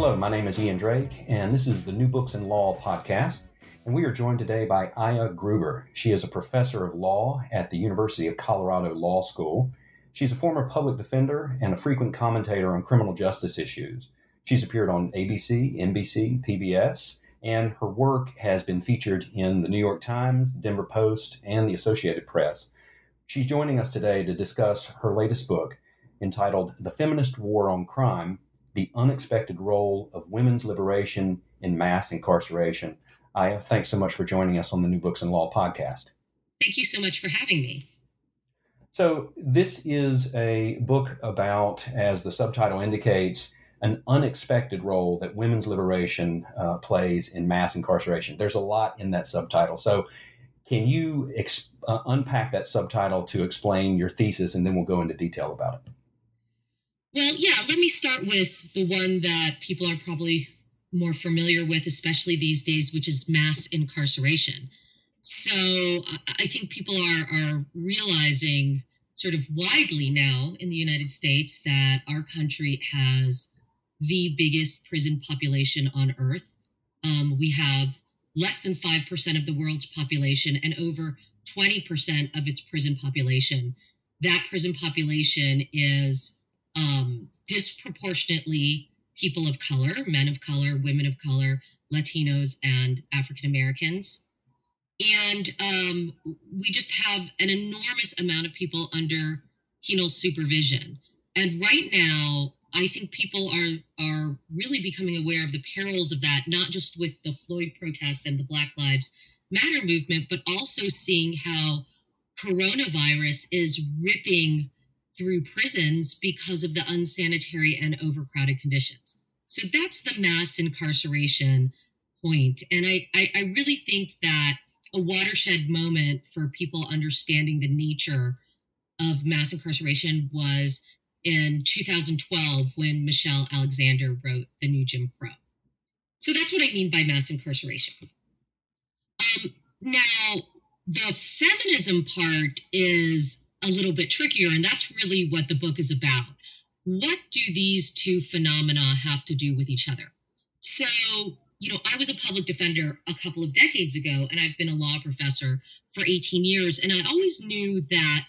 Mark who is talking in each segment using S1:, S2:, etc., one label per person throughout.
S1: Hello, my name is Ian Drake, and this is the New Books in Law podcast. And we are joined today by Aya Gruber. She is a professor of law at the University of Colorado Law School. She's a former public defender and a frequent commentator on criminal justice issues. She's appeared on ABC, NBC, PBS, and her work has been featured in the New York Times, the Denver Post, and the Associated Press. She's joining us today to discuss her latest book entitled The Feminist War on Crime the unexpected role of women's liberation in mass incarceration. Aya, thanks so much for joining us on the New Books in Law podcast.
S2: Thank you so much for having me.
S1: So, this is a book about, as the subtitle indicates, an unexpected role that women's liberation uh, plays in mass incarceration. There's a lot in that subtitle. So, can you ex- uh, unpack that subtitle to explain your thesis, and then we'll go into detail about it?
S2: Well, yeah, let me start with the one that people are probably more familiar with, especially these days, which is mass incarceration. So I think people are, are realizing sort of widely now in the United States that our country has the biggest prison population on earth. Um, we have less than 5% of the world's population and over 20% of its prison population. That prison population is um, disproportionately people of color, men of color, women of color, Latinos, and African Americans. And um, we just have an enormous amount of people under penal supervision. And right now, I think people are are really becoming aware of the perils of that, not just with the Floyd protests and the Black Lives Matter movement, but also seeing how coronavirus is ripping through prisons because of the unsanitary and overcrowded conditions. So that's the mass incarceration point. And I, I, I really think that a watershed moment for people understanding the nature of mass incarceration was in 2012 when Michelle Alexander wrote The New Jim Crow. So that's what I mean by mass incarceration. Um, now, the feminism part is a little bit trickier. And that's really what the book is about. What do these two phenomena have to do with each other? So, you know, I was a public defender a couple of decades ago, and I've been a law professor for 18 years. And I always knew that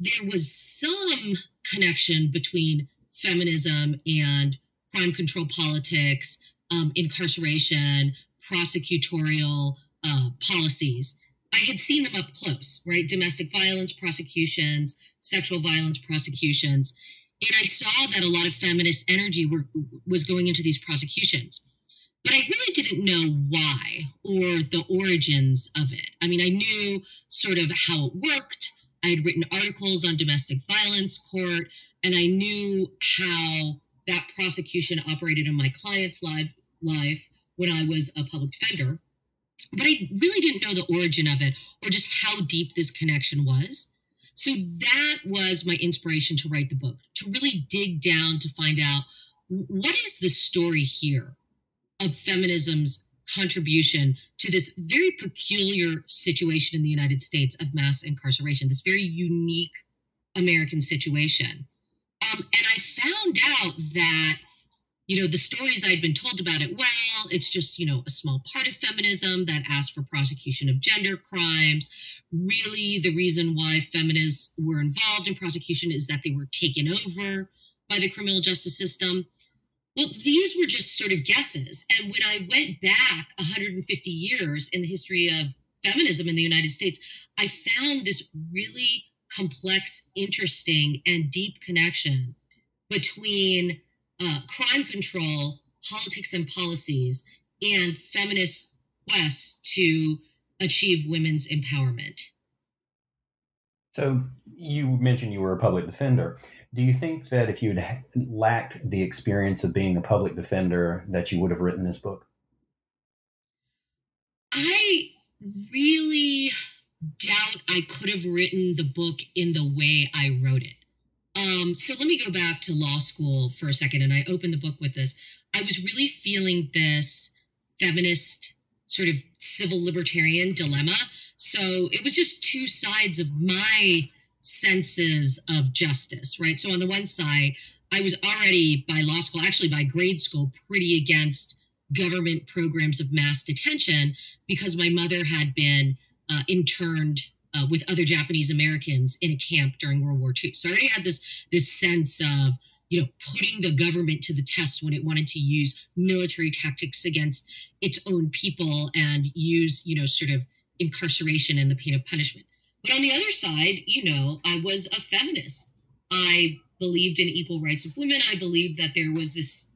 S2: there was some connection between feminism and crime control politics, um, incarceration, prosecutorial uh, policies. I had seen them up close, right? Domestic violence prosecutions, sexual violence prosecutions. And I saw that a lot of feminist energy were, was going into these prosecutions. But I really didn't know why or the origins of it. I mean, I knew sort of how it worked. I had written articles on domestic violence court, and I knew how that prosecution operated in my client's life, life when I was a public defender but I really didn't know the origin of it or just how deep this connection was. So that was my inspiration to write the book, to really dig down to find out what is the story here of feminism's contribution to this very peculiar situation in the United States of mass incarceration, this very unique American situation. Um, and I found out that you know, the stories I'd been told about it, well, it's just, you know, a small part of feminism that asked for prosecution of gender crimes. Really, the reason why feminists were involved in prosecution is that they were taken over by the criminal justice system. Well, these were just sort of guesses. And when I went back 150 years in the history of feminism in the United States, I found this really complex, interesting, and deep connection between uh, crime control, politics, and policies, and feminist quests to achieve women's empowerment.
S1: So, you mentioned you were a public defender. Do you think that if you'd lacked the experience of being a public defender, that you would have written this book?
S2: I really doubt I could have written the book in the way I wrote it. Um, so let me go back to law school for a second, and I opened the book with this. I was really feeling this feminist sort of civil libertarian dilemma. So it was just two sides of my senses of justice, right? So on the one side, I was already by law school, actually by grade school, pretty against government programs of mass detention because my mother had been uh, interned uh, with other Japanese Americans in a camp during World War II. So I already had this this sense of you know putting the government to the test when it wanted to use military tactics against its own people and use you know sort of incarceration and the pain of punishment. But on the other side, you know, I was a feminist. I believed in equal rights of women. I believed that there was this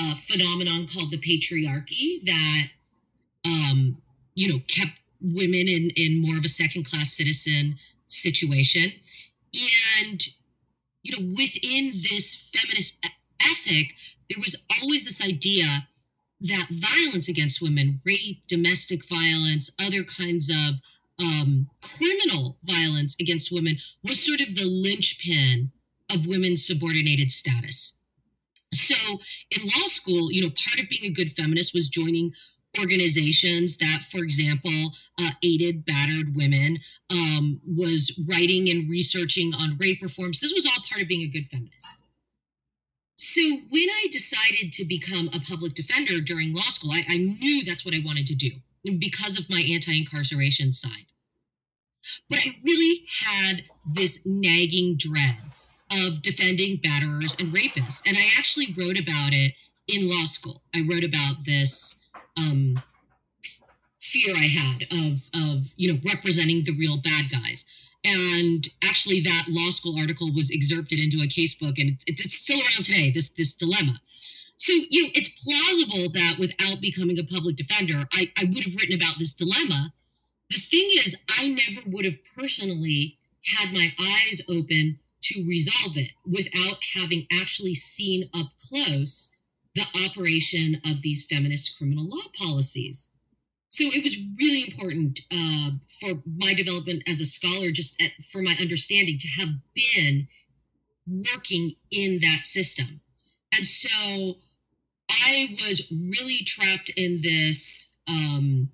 S2: uh, phenomenon called the patriarchy that, um, you know, kept women in, in more of a second class citizen situation. And, you know, within this feminist ethic, there was always this idea that violence against women, rape, domestic violence, other kinds of um, criminal violence against women was sort of the linchpin of women's subordinated status. So in law school, you know, part of being a good feminist was joining organizations that, for example, uh, aided battered women, um, was writing and researching on rape reforms. This was all part of being a good feminist. So when I decided to become a public defender during law school, I, I knew that's what I wanted to do because of my anti-incarceration side. But I really had this nagging dread of defending batterers and rapists. And I actually wrote about it in law school. I wrote about this um, fear I had of, of, you know, representing the real bad guys. And actually, that law school article was excerpted into a casebook, and it's, it's still around today. This this dilemma. So, you know, it's plausible that without becoming a public defender, I, I would have written about this dilemma the thing is, I never would have personally had my eyes open to resolve it without having actually seen up close the operation of these feminist criminal law policies. So it was really important uh, for my development as a scholar, just at, for my understanding, to have been working in that system. And so I was really trapped in this um,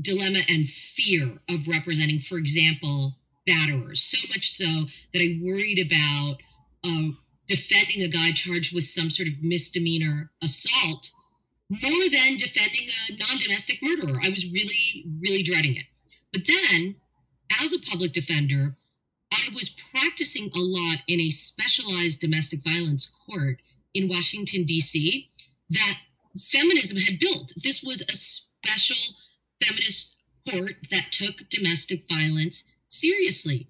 S2: dilemma and fear of representing, for example, batterers. So much so that I worried about uh, defending a guy charged with some sort of misdemeanor assault more than defending a non domestic murderer. I was really, really dreading it. But then, as a public defender, I was practicing a lot in a specialized domestic violence court in Washington, D.C., that feminism had built. This was a special feminist court that took domestic violence seriously.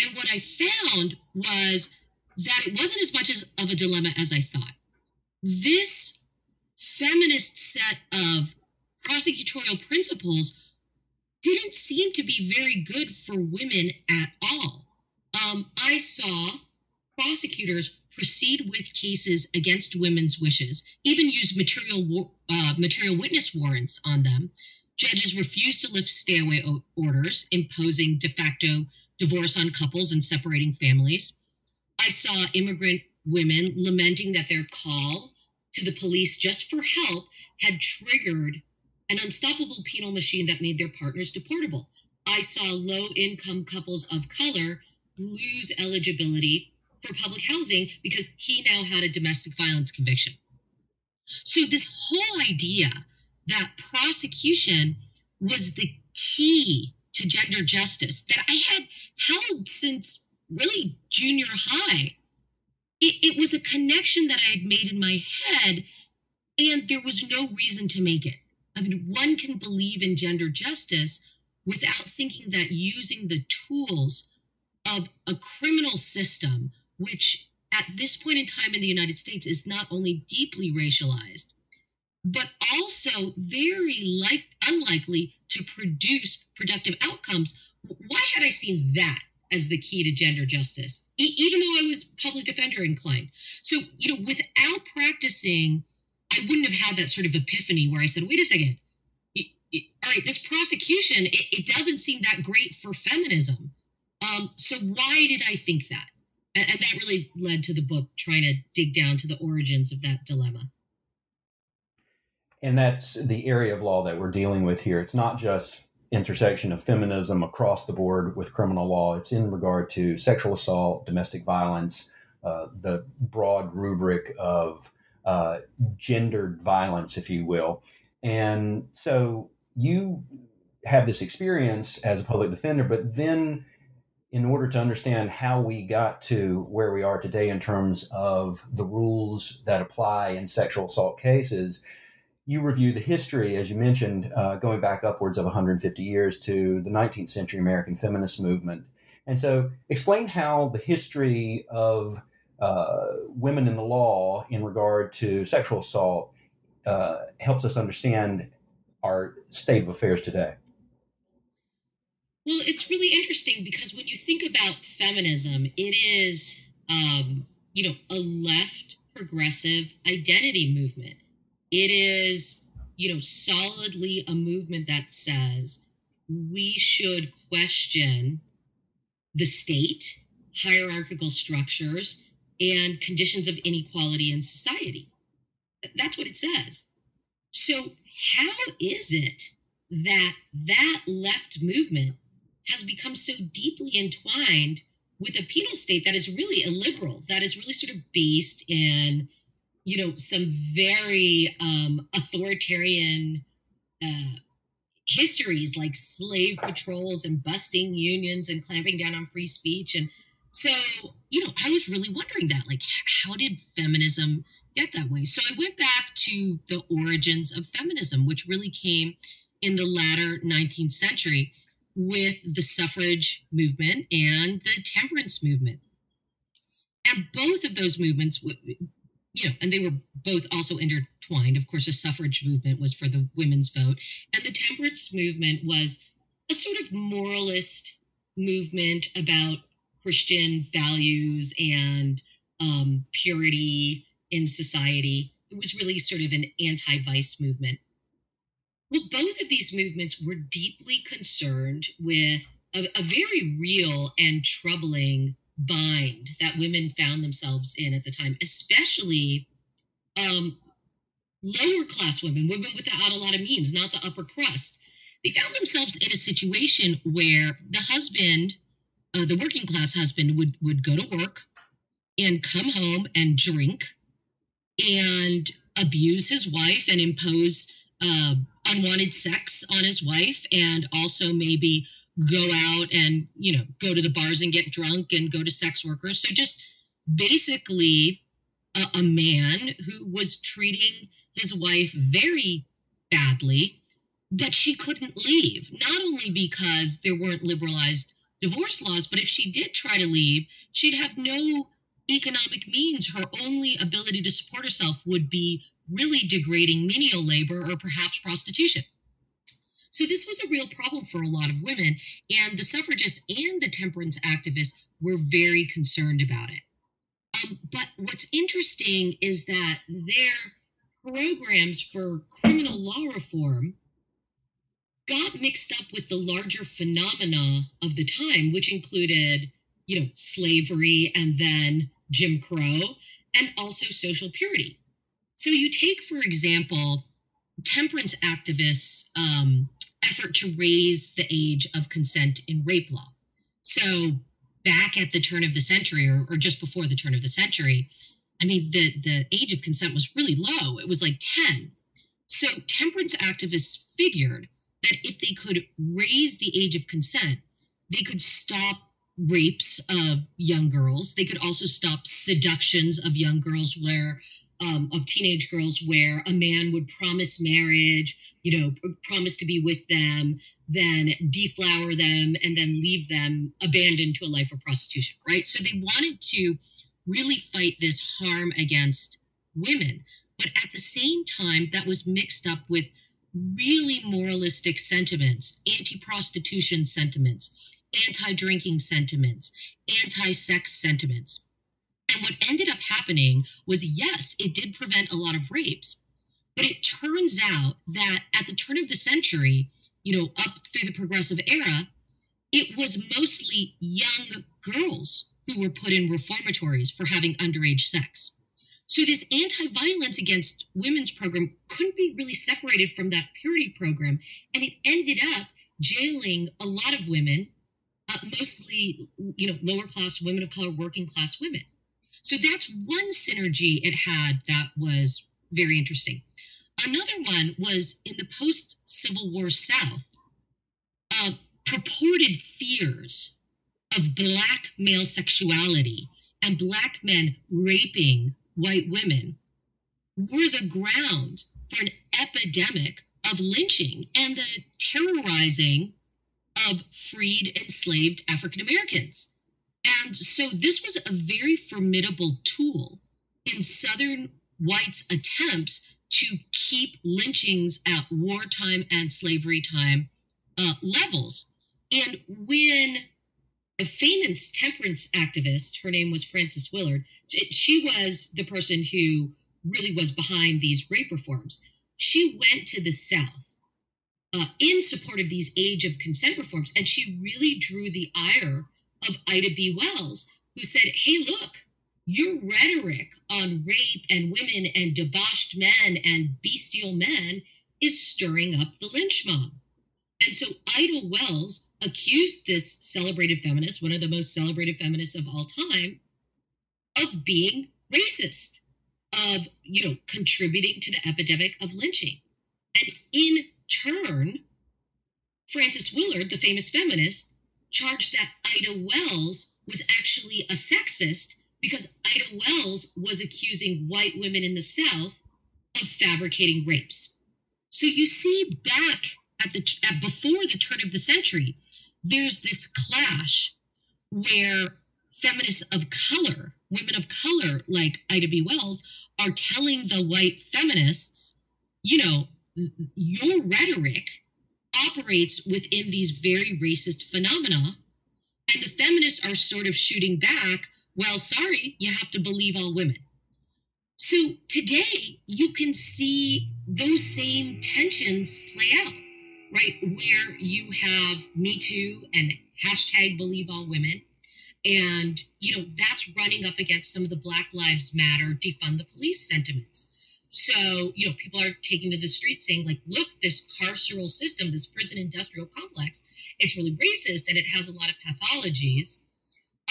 S2: And what I found was that it wasn't as much as of a dilemma as I thought. This feminist set of prosecutorial principles didn't seem to be very good for women at all. Um, I saw prosecutors proceed with cases against women's wishes, even use material uh, material witness warrants on them, Judges refused to lift stay away orders, imposing de facto divorce on couples and separating families. I saw immigrant women lamenting that their call to the police just for help had triggered an unstoppable penal machine that made their partners deportable. I saw low income couples of color lose eligibility for public housing because he now had a domestic violence conviction. So, this whole idea that prosecution was the key to gender justice that I had held since really junior high it, it was a connection that I had made in my head, and there was no reason to make it. I mean, one can believe in gender justice without thinking that using the tools of a criminal system, which at this point in time in the United States is not only deeply racialized, but also very like unlikely to produce productive outcomes. Why had I seen that as the key to gender justice, e- even though I was public defender inclined? So, you know, without practicing, I wouldn't have had that sort of epiphany where I said, wait a second, all right, this prosecution, it, it doesn't seem that great for feminism. Um, so why did I think that? And, and that really led to the book trying to dig down to the origins of that dilemma.
S1: And that's the area of law that we're dealing with here. It's not just intersection of feminism across the board with criminal law. It's in regard to sexual assault, domestic violence, uh, the broad rubric of uh, gendered violence, if you will. And so you have this experience as a public defender, but then in order to understand how we got to where we are today in terms of the rules that apply in sexual assault cases, you review the history, as you mentioned, uh, going back upwards of 150 years to the 19th century American feminist movement. And so, explain how the history of uh, women in the law in regard to sexual assault uh, helps us understand our state of affairs today.
S2: Well, it's really interesting because when you think about feminism, it is, um, you know, a left progressive identity movement. It is, you know, solidly a movement that says we should question the state, hierarchical structures, and conditions of inequality in society. That's what it says. So, how is it that that left movement has become so deeply entwined with a penal state that is really illiberal, that is really sort of based in, you know, some very um, authoritarian uh, histories like slave patrols and busting unions and clamping down on free speech. And so, you know, I was really wondering that, like, how did feminism get that way? So I went back to the origins of feminism, which really came in the latter 19th century with the suffrage movement and the temperance movement. And both of those movements, you know, and they were both also intertwined. Of course, the suffrage movement was for the women's vote, and the temperance movement was a sort of moralist movement about Christian values and um, purity in society. It was really sort of an anti vice movement. Well, both of these movements were deeply concerned with a, a, very real and troubling bind that women found themselves in at the time, especially um, lower class women, women without a lot of means, not the upper crust. They found themselves in a situation where the husband, uh, the working class husband, would would go to work and come home and drink and abuse his wife and impose uh, unwanted sex on his wife and also maybe go out and you know go to the bars and get drunk and go to sex workers. So just basically a, a man who was treating his wife very badly that she couldn't leave. Not only because there weren't liberalized divorce laws but if she did try to leave she'd have no economic means. Her only ability to support herself would be really degrading menial labor or perhaps prostitution. So this was a real problem for a lot of women, and the suffragists and the temperance activists were very concerned about it. Um, but what's interesting is that their programs for criminal law reform got mixed up with the larger phenomena of the time, which included, you know, slavery and then Jim Crow and also social purity. So you take, for example, temperance activists' um, effort to raise the age of consent in rape law. So back at the turn of the century, or, or just before the turn of the century, I mean, the, the age of consent was really low. It was like 10. So temperance activists figured that if they could raise the age of consent, they could stop rapes of young girls. They could also stop seductions of young girls where um, of teenage girls where a man would promise marriage, you know, promise to be with them, then deflower them, and then leave them abandoned to a life of prostitution, right? So they wanted to really fight this harm against women. But at the same time, that was mixed up with really moralistic sentiments, anti prostitution sentiments, anti drinking sentiments, anti sex sentiments. And what ended up happening was yes, it did prevent a lot of rapes, but it turns out that at the turn of the century, you know, up through the progressive era, it was mostly young girls who were put in reformatories for having underage sex. So this anti-violence against women's program couldn't be really separated from that purity program, and it ended up jailing a lot of women, uh, mostly you know lower class women of color, working class women. So that's one synergy it had that was very interesting. Another one was in the post Civil War South, uh, purported fears of Black male sexuality and Black men raping white women were the ground for an epidemic of lynching and the terrorizing of freed enslaved African Americans. And so this was a very formidable tool in Southern whites' attempts to keep lynchings at wartime and slavery time uh, levels. And when a famous temperance activist, her name was Frances Willard, she was the person who really was behind these rape reforms. She went to the South uh, in support of these age of consent reforms, and she really drew the ire of Ida B. Wells, who said, Hey, look, your rhetoric on rape and women and debauched men and bestial men is stirring up the lynch mob. And so Ida Wells accused this celebrated feminist, one of the most celebrated feminists of all time, of being racist, of, you know, contributing to the epidemic of lynching. And in turn, Frances Willard, the famous feminist, charged that Ida Wells was actually a sexist because Ida Wells was accusing white women in the South of fabricating rapes. So you see back at the at before the turn of the century, there's this clash where feminists of color, women of color like Ida B. Wells, are telling the white feminists, you know, your rhetoric operates within these very racist phenomena. And the feminists are sort of shooting back, well, sorry, you have to believe all women. So today, you can see those same tensions play out, right? Where you have Me Too and hashtag believe all women. And, you know, that's running up against some of the Black Lives Matter defund the police sentiments so, you know, people are taking to the streets saying, like, look, this carceral system, this prison industrial complex, it's really racist and it has a lot of pathologies.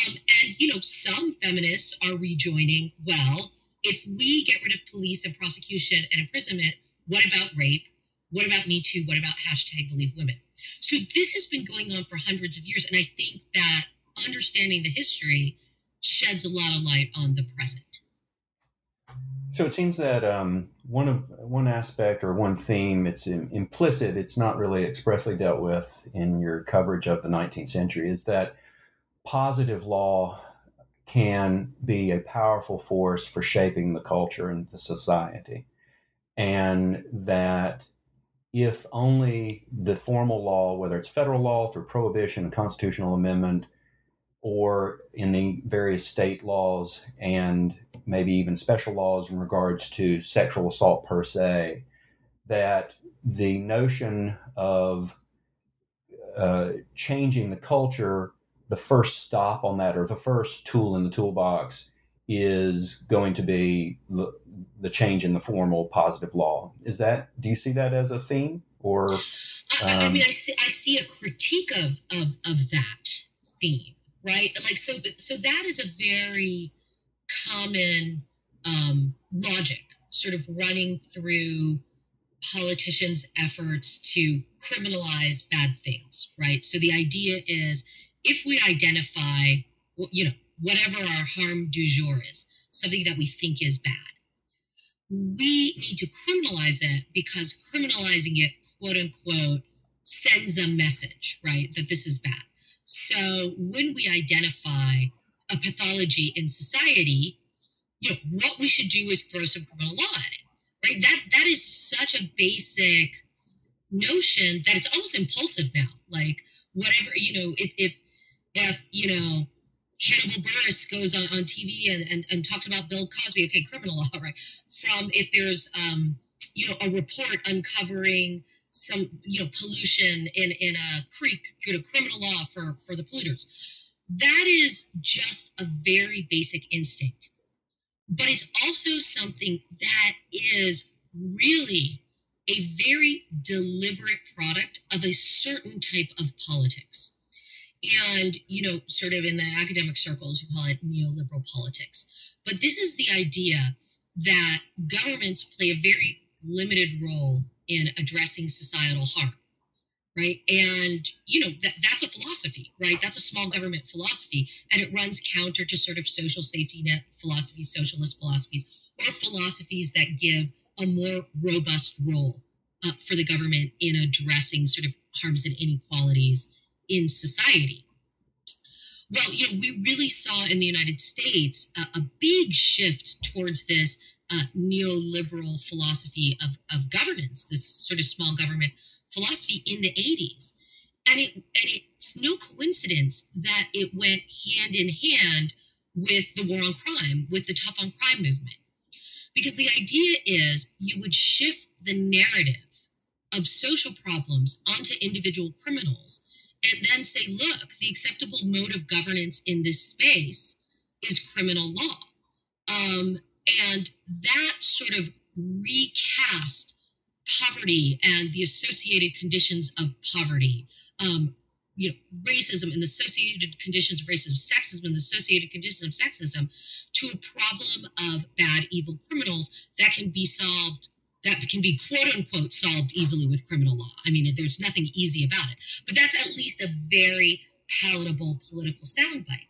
S2: Um, and, you know, some feminists are rejoining, well, if we get rid of police and prosecution and imprisonment, what about rape? What about Me Too? What about hashtag believe women? So this has been going on for hundreds of years. And I think that understanding the history sheds a lot of light on the present.
S1: So it seems that um, one of one aspect or one theme it's implicit, it's not really expressly dealt with in your coverage of the 19th century, is that positive law can be a powerful force for shaping the culture and the society, and that if only the formal law, whether it's federal law through prohibition, constitutional amendment, or in the various state laws and maybe even special laws in regards to sexual assault per se, that the notion of uh, changing the culture, the first stop on that or the first tool in the toolbox is going to be the, the change in the formal positive law. Is that, do you see that as a theme or? Um,
S2: I, I, mean, I see, I see a critique of, of, of that theme, right? Like, so, so that is a very common um, logic sort of running through politicians' efforts to criminalize bad things, right? So the idea is if we identify, you know, whatever our harm du jour is, something that we think is bad, we need to criminalize it because criminalizing it, quote unquote, sends a message, right, that this is bad. So when we identify a pathology in society, you know, what we should do is throw some criminal law at it, right? That that is such a basic notion that it's almost impulsive now. Like whatever, you know, if if if you know Hannibal Buress goes on, on TV and, and, and talks about Bill Cosby, okay, criminal law, right? From if there's um, you know, a report uncovering some, you know, pollution in, in a creek, go to criminal law for, for the polluters. That is just a very basic instinct. But it's also something that is really a very deliberate product of a certain type of politics. And, you know, sort of in the academic circles, you call it neoliberal politics. But this is the idea that governments play a very limited role in addressing societal harm right? And you know that that's a philosophy right? That's a small government philosophy and it runs counter to sort of social safety net philosophies socialist philosophies or philosophies that give a more robust role uh, for the government in addressing sort of harms and inequalities in society. Well you know we really saw in the united states a, a big shift towards this uh, neoliberal philosophy of, of governance, this sort of small government philosophy in the 80s. And, it, and it's no coincidence that it went hand in hand with the war on crime, with the tough on crime movement. Because the idea is you would shift the narrative of social problems onto individual criminals and then say, look, the acceptable mode of governance in this space is criminal law. Um, and that sort of recast poverty and the associated conditions of poverty. Um, you know, racism and the associated conditions of racism, sexism and the associated conditions of sexism to a problem of bad, evil criminals that can be solved, that can be quote unquote solved easily with criminal law. I mean, there's nothing easy about it, but that's at least a very palatable political soundbite.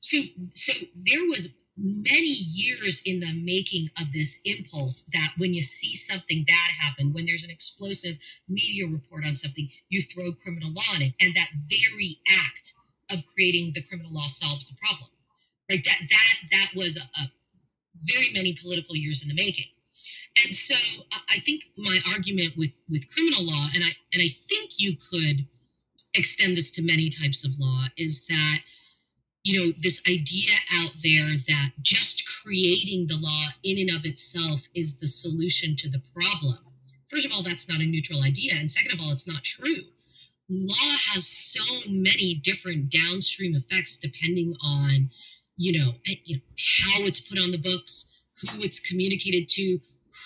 S2: So, so there was many years in the making of this impulse that when you see something bad happen, when there's an explosive media report on something, you throw criminal law on it. And that very act of creating the criminal law solves the problem. Right? That that that was a, a very many political years in the making. And so uh, I think my argument with with criminal law, and I and I think you could extend this to many types of law, is that you know, this idea out there that just creating the law in and of itself is the solution to the problem. First of all, that's not a neutral idea. And second of all, it's not true. Law has so many different downstream effects depending on, you know, eh, you know how it's put on the books, who it's communicated to,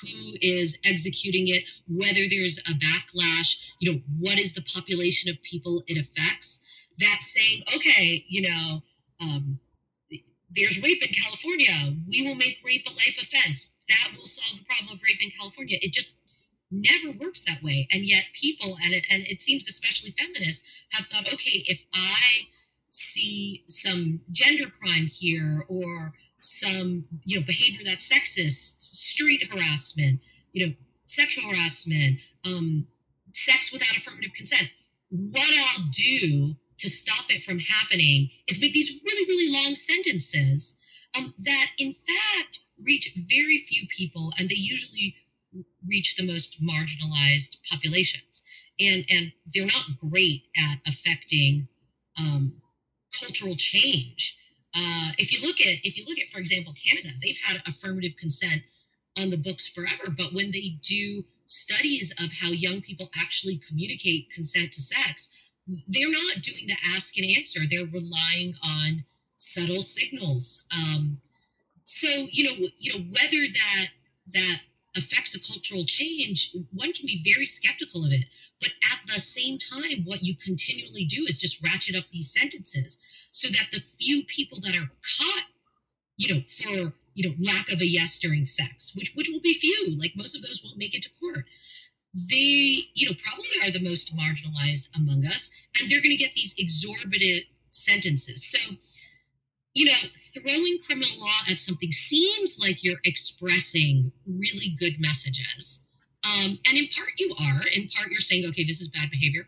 S2: who is executing it, whether there's a backlash, you know, what is the population of people it affects. That saying, okay, you know, um, there's rape in California. We will make rape a life offense. That will solve the problem of rape in California. It just never works that way. And yet, people, and it, and it seems especially feminists, have thought, okay, if I see some gender crime here or some you know behavior that's sexist, street harassment, you know, sexual harassment, um, sex without affirmative consent, what I'll do to stop it from happening is make these really, really long sentences um, that, in fact, reach very few people, and they usually reach the most marginalized populations. And, and they're not great at affecting um, cultural change. Uh, if you look at, if you look at, for example, Canada, they've had affirmative consent on the books forever, but when they do studies of how young people actually communicate consent to sex, they're not doing the ask and answer. They're relying on subtle signals. Um, so you know, you know whether that that affects a cultural change, one can be very skeptical of it. But at the same time, what you continually do is just ratchet up these sentences so that the few people that are caught, you know, for you know lack of a yes during sex, which which will be few, like most of those won't make it to court they, you know, probably are the most marginalized among us, and they're going to get these exorbitant sentences. So, you know, throwing criminal law at something seems like you're expressing really good messages. Um, and in part, you are. In part, you're saying, okay, this is bad behavior.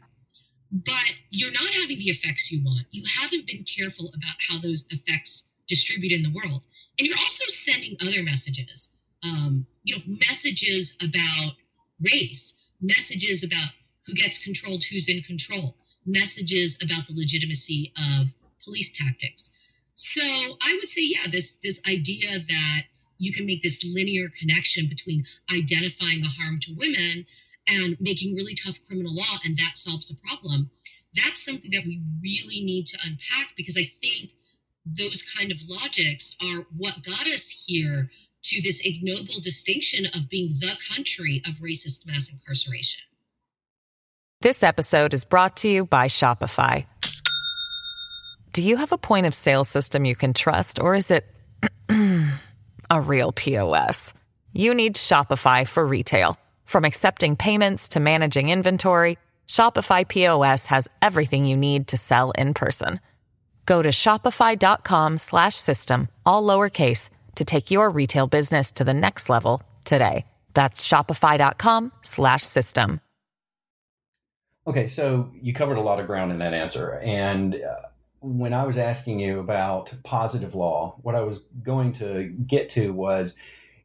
S2: But you're not having the effects you want. You haven't been careful about how those effects distribute in the world. And you're also sending other messages. Um, you know, messages about race, messages about who gets controlled, who's in control, messages about the legitimacy of police tactics. So I would say, yeah, this this idea that you can make this linear connection between identifying a harm to women and making really tough criminal law, and that solves a problem. That's something that we really need to unpack because I think those kind of logics are what got us here to this ignoble distinction of being the country of racist mass incarceration.
S3: This episode is brought to you by Shopify. Do you have a point of sale system you can trust, or is it a real POS? You need Shopify for retail. From accepting payments to managing inventory, Shopify POS has everything you need to sell in person. Go to shopify.com/system all lowercase to take your retail business to the next level today. That's shopify.com slash system.
S1: Okay, so you covered a lot of ground in that answer. And uh, when I was asking you about positive law, what I was going to get to was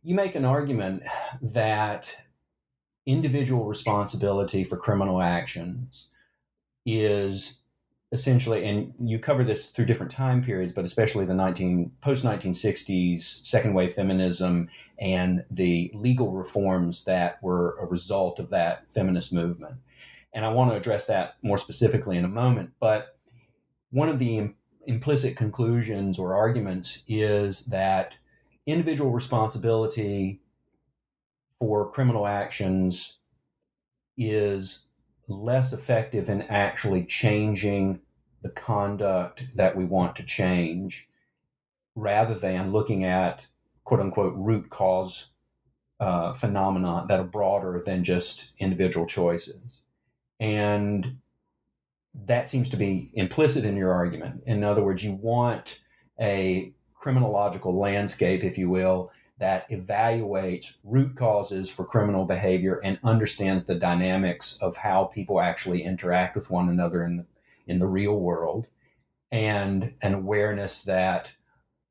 S1: you make an argument that individual responsibility for criminal actions is essentially and you cover this through different time periods but especially the 19 post 1960s second wave feminism and the legal reforms that were a result of that feminist movement and I want to address that more specifically in a moment. But one of the Im- implicit conclusions or arguments is that individual responsibility for criminal actions is less effective in actually changing the conduct that we want to change rather than looking at quote unquote root cause uh, phenomena that are broader than just individual choices. And that seems to be implicit in your argument. In other words, you want a criminological landscape, if you will, that evaluates root causes for criminal behavior and understands the dynamics of how people actually interact with one another in the, in the real world, and an awareness that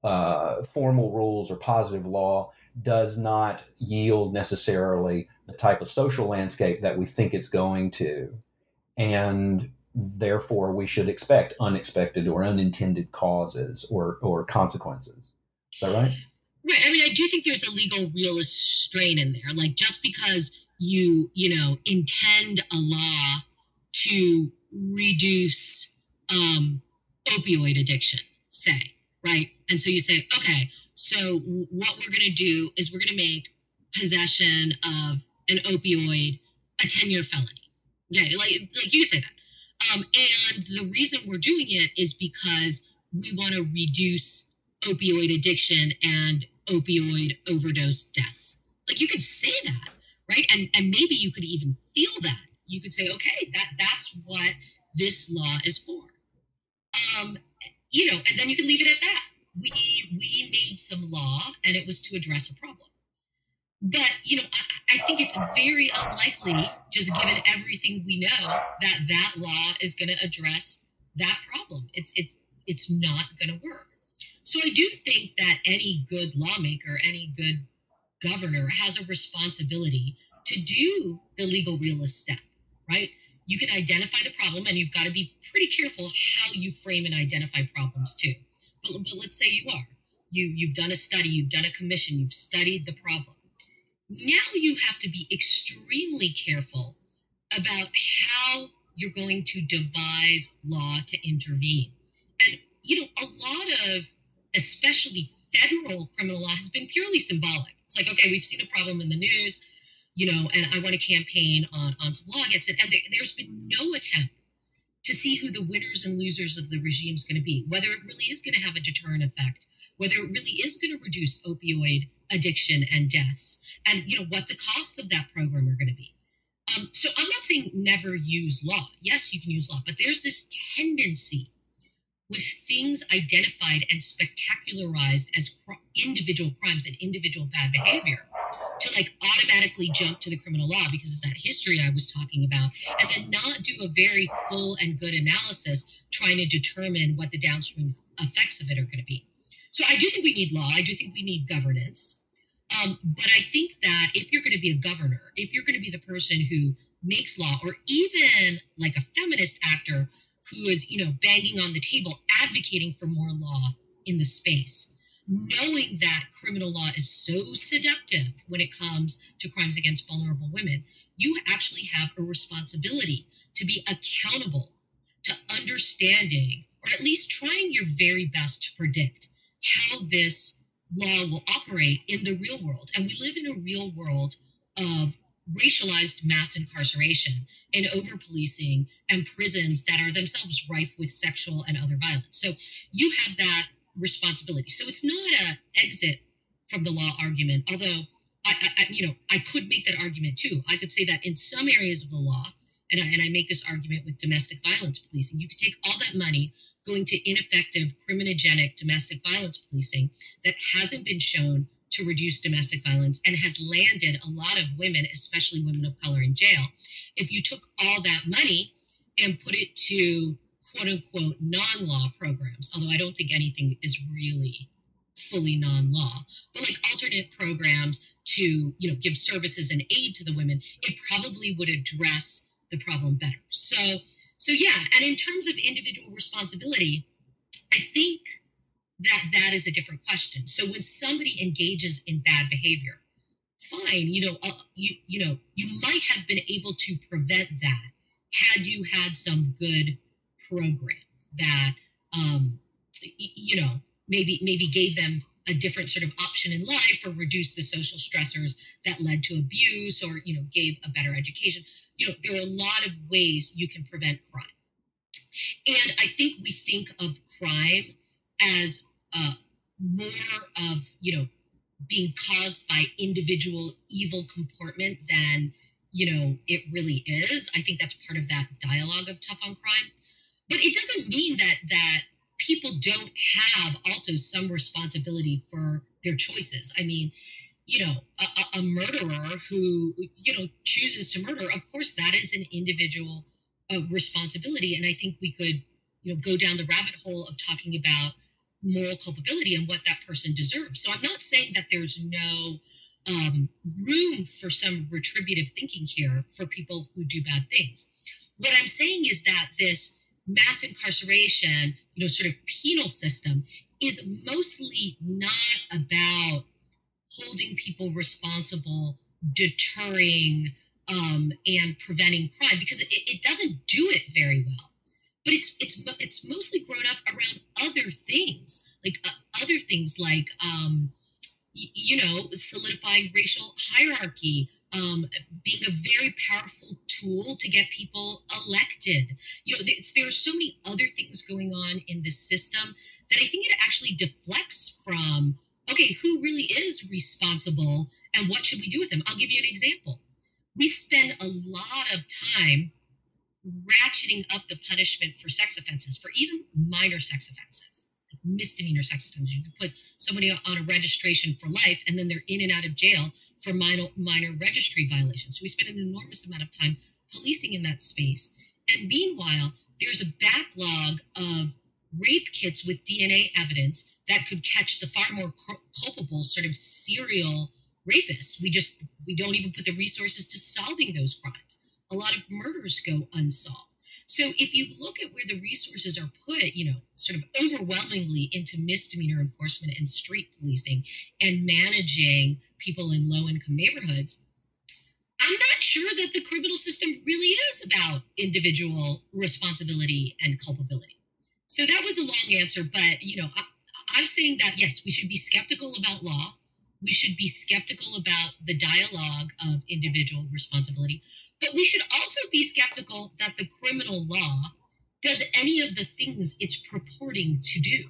S1: uh, formal rules or positive law does not yield necessarily the type of social landscape that we think it's going to. And therefore, we should expect unexpected or unintended causes or, or consequences. Is that right?
S2: Right. I mean, I do think there's a legal realist strain in there. Like, just because you, you know, intend a law to reduce um, opioid addiction, say, right? And so you say, okay, so what we're going to do is we're going to make possession of an opioid a 10 year felony. Yeah, like, like you say that. Um, and the reason we're doing it is because we want to reduce opioid addiction and opioid overdose deaths. Like you could say that, right? And and maybe you could even feel that. You could say, okay, that that's what this law is for. Um, you know, and then you can leave it at that. We we made some law and it was to address a problem. But you know, I, I think it's very unlikely, just given everything we know, that that law is going to address that problem. It's it's it's not going to work. So I do think that any good lawmaker, any good governor has a responsibility to do the legal realist step, right? You can identify the problem and you've got to be pretty careful how you frame and identify problems too. But, but let's say you are. You, you've done a study, you've done a commission, you've studied the problem. Now you have to be extremely careful about how you're going to devise law to intervene. And, you know, a lot of especially federal criminal law has been purely symbolic. It's like, okay, we've seen a problem in the news, you know, and I want to campaign on, on some against it. And there, there's been no attempt to see who the winners and losers of the regime is going to be, whether it really is going to have a deterrent effect, whether it really is going to reduce opioid addiction and deaths, and you know what the costs of that program are going to be. Um, so I'm not saying never use law. Yes, you can use law, but there's this tendency with things identified and spectacularized as cr- individual crimes and individual bad behavior to like automatically jump to the criminal law because of that history I was talking about, and then not do a very full and good analysis trying to determine what the downstream effects of it are going to be. So I do think we need law. I do think we need governance. Um, but I think that if you're going to be a governor, if you're going to be the person who makes law, or even like a feminist actor who is, you know, banging on the table, advocating for more law in the space, knowing that criminal law is so seductive when it comes to crimes against vulnerable women, you actually have a responsibility to be accountable to understanding, or at least trying your very best to predict how this law will operate in the real world. And we live in a real world of racialized mass incarceration and over policing and prisons that are themselves rife with sexual and other violence. So you have that responsibility. So it's not a exit from the law argument, although I, I, you know, I could make that argument too. I could say that in some areas of the law, and I, and I make this argument with domestic violence policing, you could take all that money going to ineffective criminogenic domestic violence policing that hasn't been shown to reduce domestic violence and has landed a lot of women, especially women of color, in jail. If you took all that money and put it to quote unquote non law programs, although I don't think anything is really fully non law, but like alternate programs to, you know, give services and aid to the women, it probably would address the problem better. So, so yeah, and in terms of individual responsibility, I think that that is a different question. So when somebody engages in bad behavior, fine, you know, uh, you you know, you might have been able to prevent that had you had some good program that um, you know maybe maybe gave them a different sort of option in life or reduced the social stressors that led to abuse or you know gave a better education you know there are a lot of ways you can prevent crime and i think we think of crime as uh, more of you know being caused by individual evil comportment than you know it really is. I think that's part of that dialogue of tough on crime. But it doesn't mean that that people don't have also some responsibility for their choices. I mean you know a, a, murderer who you know chooses to murder of course that is an individual uh, responsibility. And i think we could you know go down the rabbit hole of talking about moral culpability and what that person deserves so i'm not saying that there's no um, room for some retributive thinking here for people who do bad things what i'm saying is that this mass incarceration, you know, sort of penal system is mostly not about holding people responsible, deterring, um, and preventing crime because it, it doesn't do it very well. But it's it's it's mostly grown up around other things, like uh, other things like um, you know, solidifying racial hierarchy, um, being a very powerful tool to get people elected. You know, there are so many other things going on in this system that I think it actually deflects from, okay, who really is responsible and what should we do with them? I'll give you an example. We spend a lot of time ratcheting up the punishment for sex offenses, for even minor sex offenses misdemeanor sex offenses. You could put somebody on a registration for life and then they're in and out of jail for minor, minor registry violations. So we spend an enormous amount of time policing in that space. And meanwhile, there's a backlog of rape kits with DNA evidence that could catch the far more culpable sort of serial rapists. We just we don't even put the resources to solving those crimes. A lot of murders go unsolved. So if you look at where the resources are put, you know, sort of overwhelmingly into misdemeanor enforcement and street policing and managing people in low income neighborhoods, I'm not sure that the criminal system really is about individual responsibility and culpability. So that was a long answer, but you know, I, I'm saying that yes, we should be skeptical about law we should be skeptical about the dialogue of individual responsibility, but we should also be skeptical that the criminal law does any of the things it's purporting to do.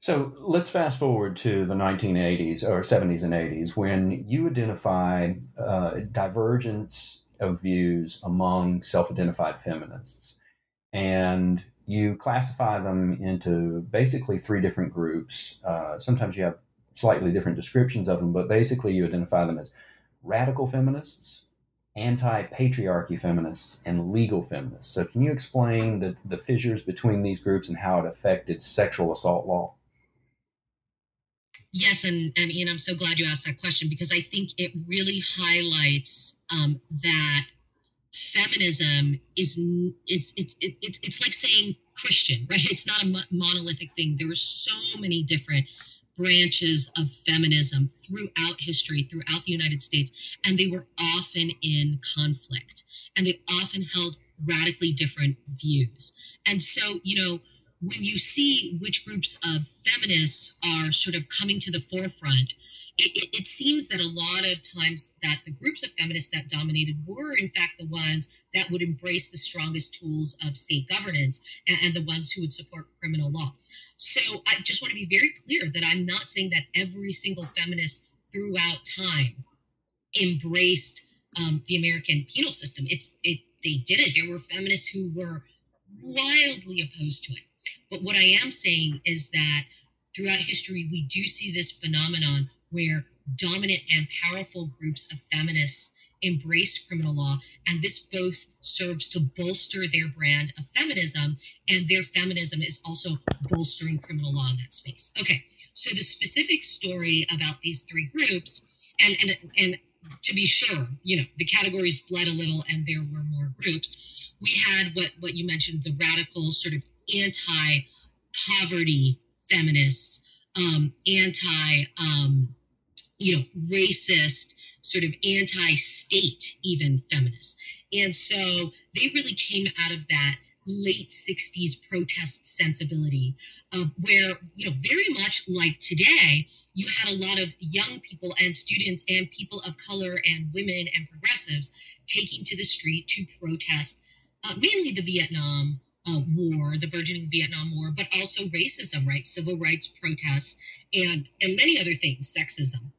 S1: So let's fast forward to the 1980s or 70s and 80s when you identify uh, divergence of views among self identified feminists. And you classify them into basically three different groups. Uh, sometimes you have slightly different descriptions of them, but basically you identify them as radical feminists, anti patriarchy feminists, and legal feminists. So, can you explain the, the fissures between these groups and how it affected sexual assault law?
S2: Yes, and, and Ian, I'm so glad you asked that question because I think it really highlights um, that feminism is it's it's it's it's like saying Christian, right? It's not a monolithic thing. There were so many different branches of feminism throughout history, throughout the United States, and they were often in conflict, and they often held radically different views. And so, you know, when you see which groups of feminists are sort of coming to the forefront, it, it, seems that a lot of times that the groups of feminists that dominated were in fact the ones that would embrace the strongest tools of state governance and, and the ones who would support criminal law. So I just want to be very clear that I'm not saying that every single feminist throughout time embraced um, the American penal system. It's it they did it. There were feminists who were wildly opposed to it. But what I am saying is that throughout history, we do see this phenomenon where dominant and powerful groups of feminists embrace criminal law. And this both serves to bolster their brand of feminism, and their feminism is also bolstering criminal law in that space. Okay, so the specific story about these three groups, and and and to be sure, you know, the categories bled a little and there were more groups. We had what what you mentioned, the radical sort of anti-poverty feminists, um, anti um, you know, racist, sort of anti state, even feminists. And so they really came out of that late 60s protest sensibility uh, where you know very much like today you had a lot of young people and students and people of color and women and progressives taking to the street to protest uh, mainly the vietnam uh, war the burgeoning vietnam war but also racism right civil rights protests and and many other things sexism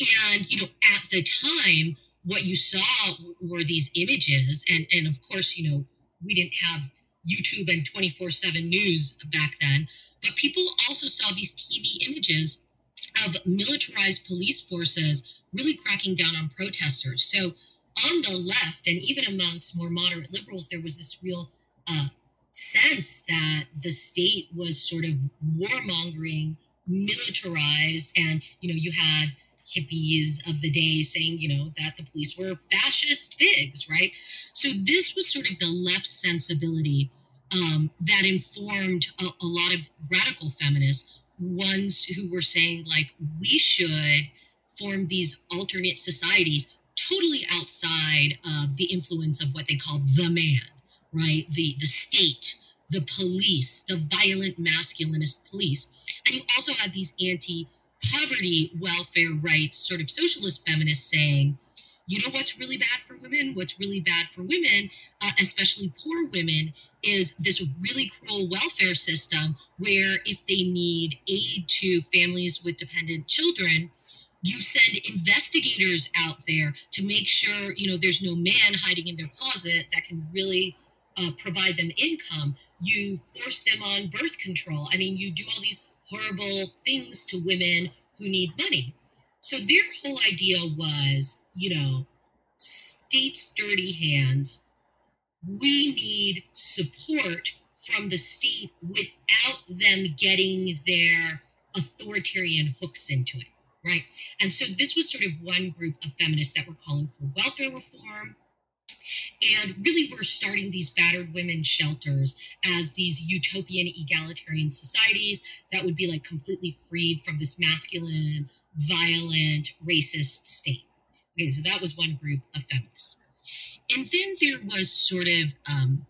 S2: and, you know, at the time, what you saw were these images. And, and of course, you know, we didn't have YouTube and 24 7 news back then, but people also saw these TV images of militarized police forces really cracking down on protesters. So, on the left, and even amongst more moderate liberals, there was this real uh, sense that the state was sort of warmongering, militarized, and you know, you had hippies of the day saying, you know, that the police were fascist pigs, right? So this was sort of the left sensibility um, that informed a, a lot of radical feminists, ones who were saying, like, we should form these alternate societies totally outside of the influence of what they called the man, right? The the state, the police, the violent masculinist police. And you also had these anti poverty, welfare rights, sort of socialist feminists saying, you know what's really bad for women? What's really bad for women, uh, especially poor women, is this really cruel welfare system where if they need aid to families with dependent children, you send investigators out there to make sure you know there's no man hiding in their closet that can really uh, provide them income. You force them on birth control. I mean, you do all these horrible things to women who need money. So their whole idea was, you know, state's dirty hands. We need support from the state without them getting their authoritarian hooks into it, right? And so this was sort of one group of feminists that were calling for welfare reform, and really, we're starting these battered women shelters as these utopian egalitarian societies that would be like completely freed from this masculine, violent, racist state. Okay, so that was one group of feminists. And then there was sort of, um,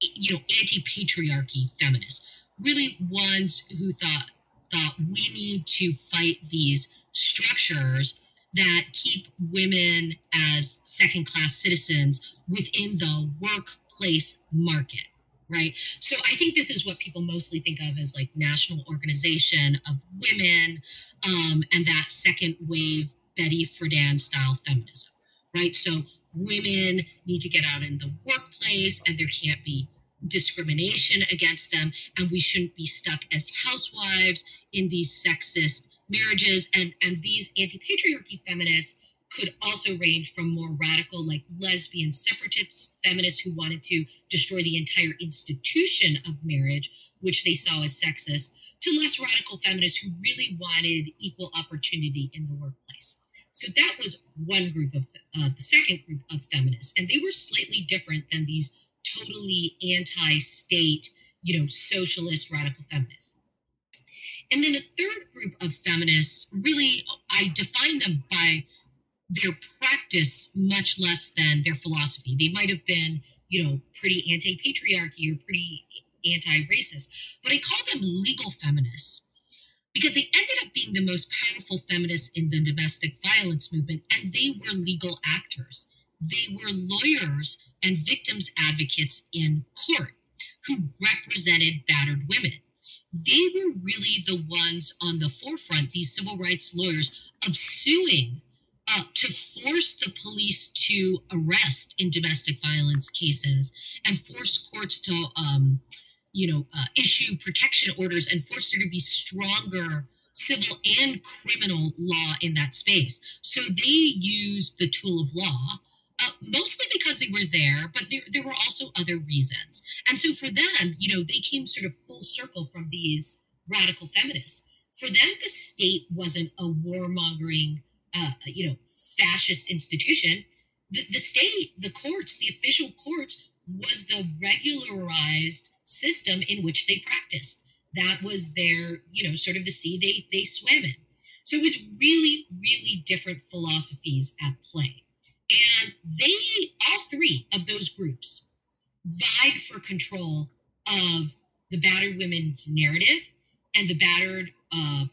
S2: you know, anti-patriarchy feminists, really ones who thought thought we need to fight these structures that keep women as second class citizens within the workplace market right? So i think this is what people mostly think of as like national organization of women um, and that second wave betty friedan style feminism right? So women need to get out in the workplace and there can't be discrimination against them, and we shouldn't be stuck as housewives in these sexist marriages. And, and these anti patriarchy feminists could also range from more radical, like lesbian separatist feminists who wanted to destroy the entire institution of marriage, which they saw as sexist, to less radical feminists who really wanted equal opportunity in the workplace. So that was one group of uh, the second group of feminists, and they were slightly different than these totally anti-state, you know, socialist radical feminists. And then a third group of feminists, really, I define them by their practice much less than their philosophy. They might have been, you know, pretty anti-patriarchy or pretty anti-racist, but I call them legal feminists because they ended up being the most powerful feminists in the domestic violence movement and they were legal actors. They were lawyers and victims advocates in court who represented battered women. They were really the ones on the forefront, these civil rights lawyers, of suing uh, to force the police to arrest in domestic violence cases and force courts to um, you know, uh, issue protection orders and force there to be stronger civil and criminal law in that space. So they used the tool of law. Uh, mostly because they were there, but there, there were also other reasons. And so for them, you know, they came sort of full circle from these radical feminists. For them, the state wasn't a warmongering, uh, you know, fascist institution. The, the state, the courts, the official courts was the regularized system in which they practiced. That was their, you know, sort of the sea they, they swam in. So it was really, really different philosophies at play. And they, all three of those groups, vied for control of the battered women's narrative and the battered, uh,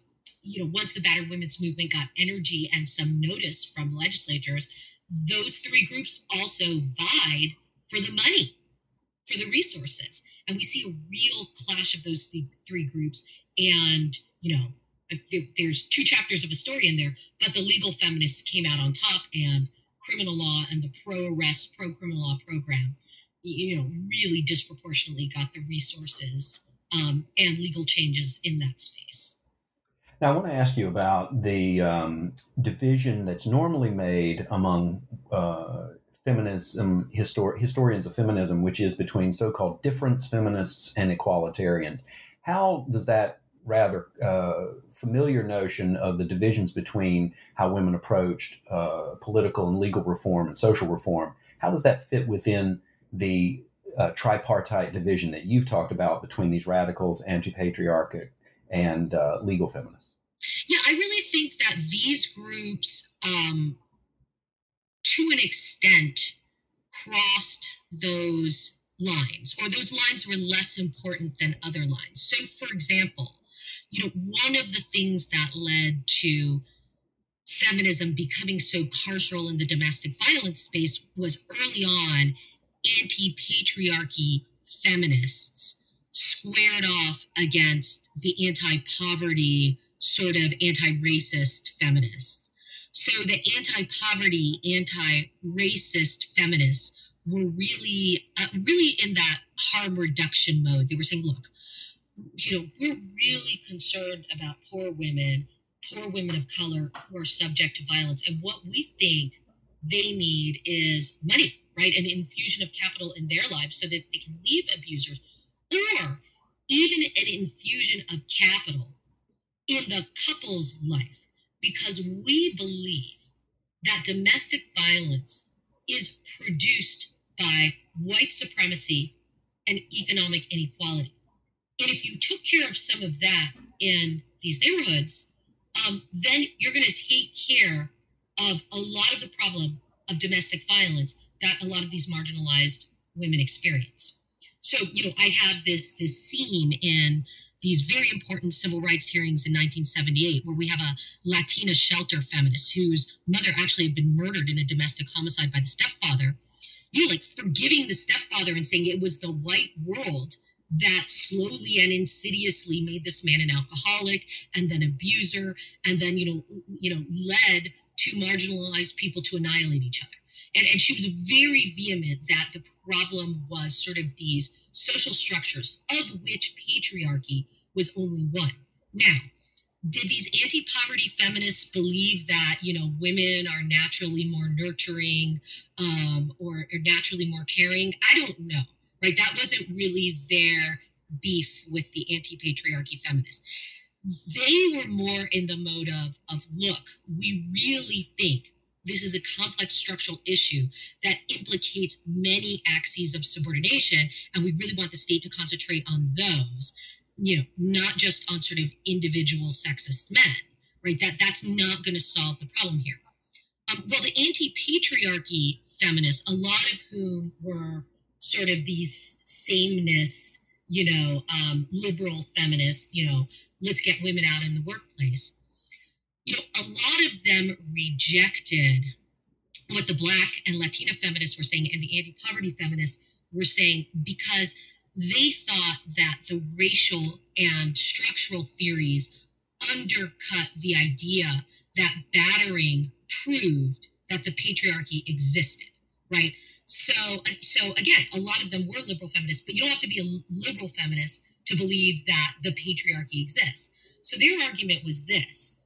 S2: you know, once the battered women's movement got energy and some notice from legislators, those three groups also vied for the money, for the resources. And we see a real clash of those three groups. And, you know, there, there's two chapters of a story in there, but the legal feminists came out on top and criminal law and the pro arrest, pro criminal law program, you know, really disproportionately got the resources um, and legal changes in that space.
S1: Now, I want to ask you about the um, division that's normally made among uh, feminism histor- historians of feminism, which is between so-called difference feminists and equalitarians. How does that rather uh, familiar notion of the divisions between how women approached uh, political and legal reform and social reform, how does that fit within the uh, tripartite division that you've talked about between these radicals, anti-patriarchic, and uh, legal feminists?
S2: Yeah, I really think that these groups um, to an extent crossed those lines or those lines were less important than other lines so for example you know one of the things that led to feminism becoming so carceral in the domestic violence space was early on anti-patriarchy feminists squared off against the anti-poverty sort of anti-racist feminists so the anti-poverty, anti-racist feminists were really, uh, really in that harm reduction mode. They were saying, look, you know, we're really concerned about poor women, poor women of color who are subject to violence. And what we think they need is money, right? An infusion of capital in their lives so that they can leave abusers or even an infusion of capital in the couple's life because we believe that domestic violence is produced by white supremacy and economic inequality. And if you took care of some of that in these neighborhoods, um, then you're going to take care of a lot of the problem of domestic violence that a lot of these marginalized women experience. So, you know, I have this this scene in these very important civil rights hearings in 1978, where we have a Latina shelter feminist whose mother actually had been murdered in a domestic homicide by the stepfather. You know, like forgiving the stepfather and saying it was the white world that slowly and insidiously made this man an alcoholic and then abuser and then you know you know led to marginalized people to annihilate each other. And, and she was very vehement that the problem was sort of these social structures, of which patriarchy was only one. Now, did these anti-poverty feminists believe that you know women are naturally more nurturing um, or, or naturally more caring? I don't know right that wasn't really their beef with the anti-patriarchy feminists they were more in the mode of, of look, we really think this is a complex structural issue that implicates many axes of subordination, and we really want the state to concentrate on those, you know, not just on sort of individual sexist men, right? That that's not going to solve the problem here. Um, well, the anti-patriarchy feminists, a lot of whom were sort of these sameness, you know, um, liberal feminists, you know, let's get women out in the workplace. You know, a lot of them rejected what the Black and Latina feminists were saying and the anti poverty feminists were saying because they thought that the racial and structural theories undercut the idea that battering proved that the patriarchy existed, right? So, so again, a lot of them were liberal feminists, but you don't have to be a liberal feminist to believe that the patriarchy exists. So their argument was this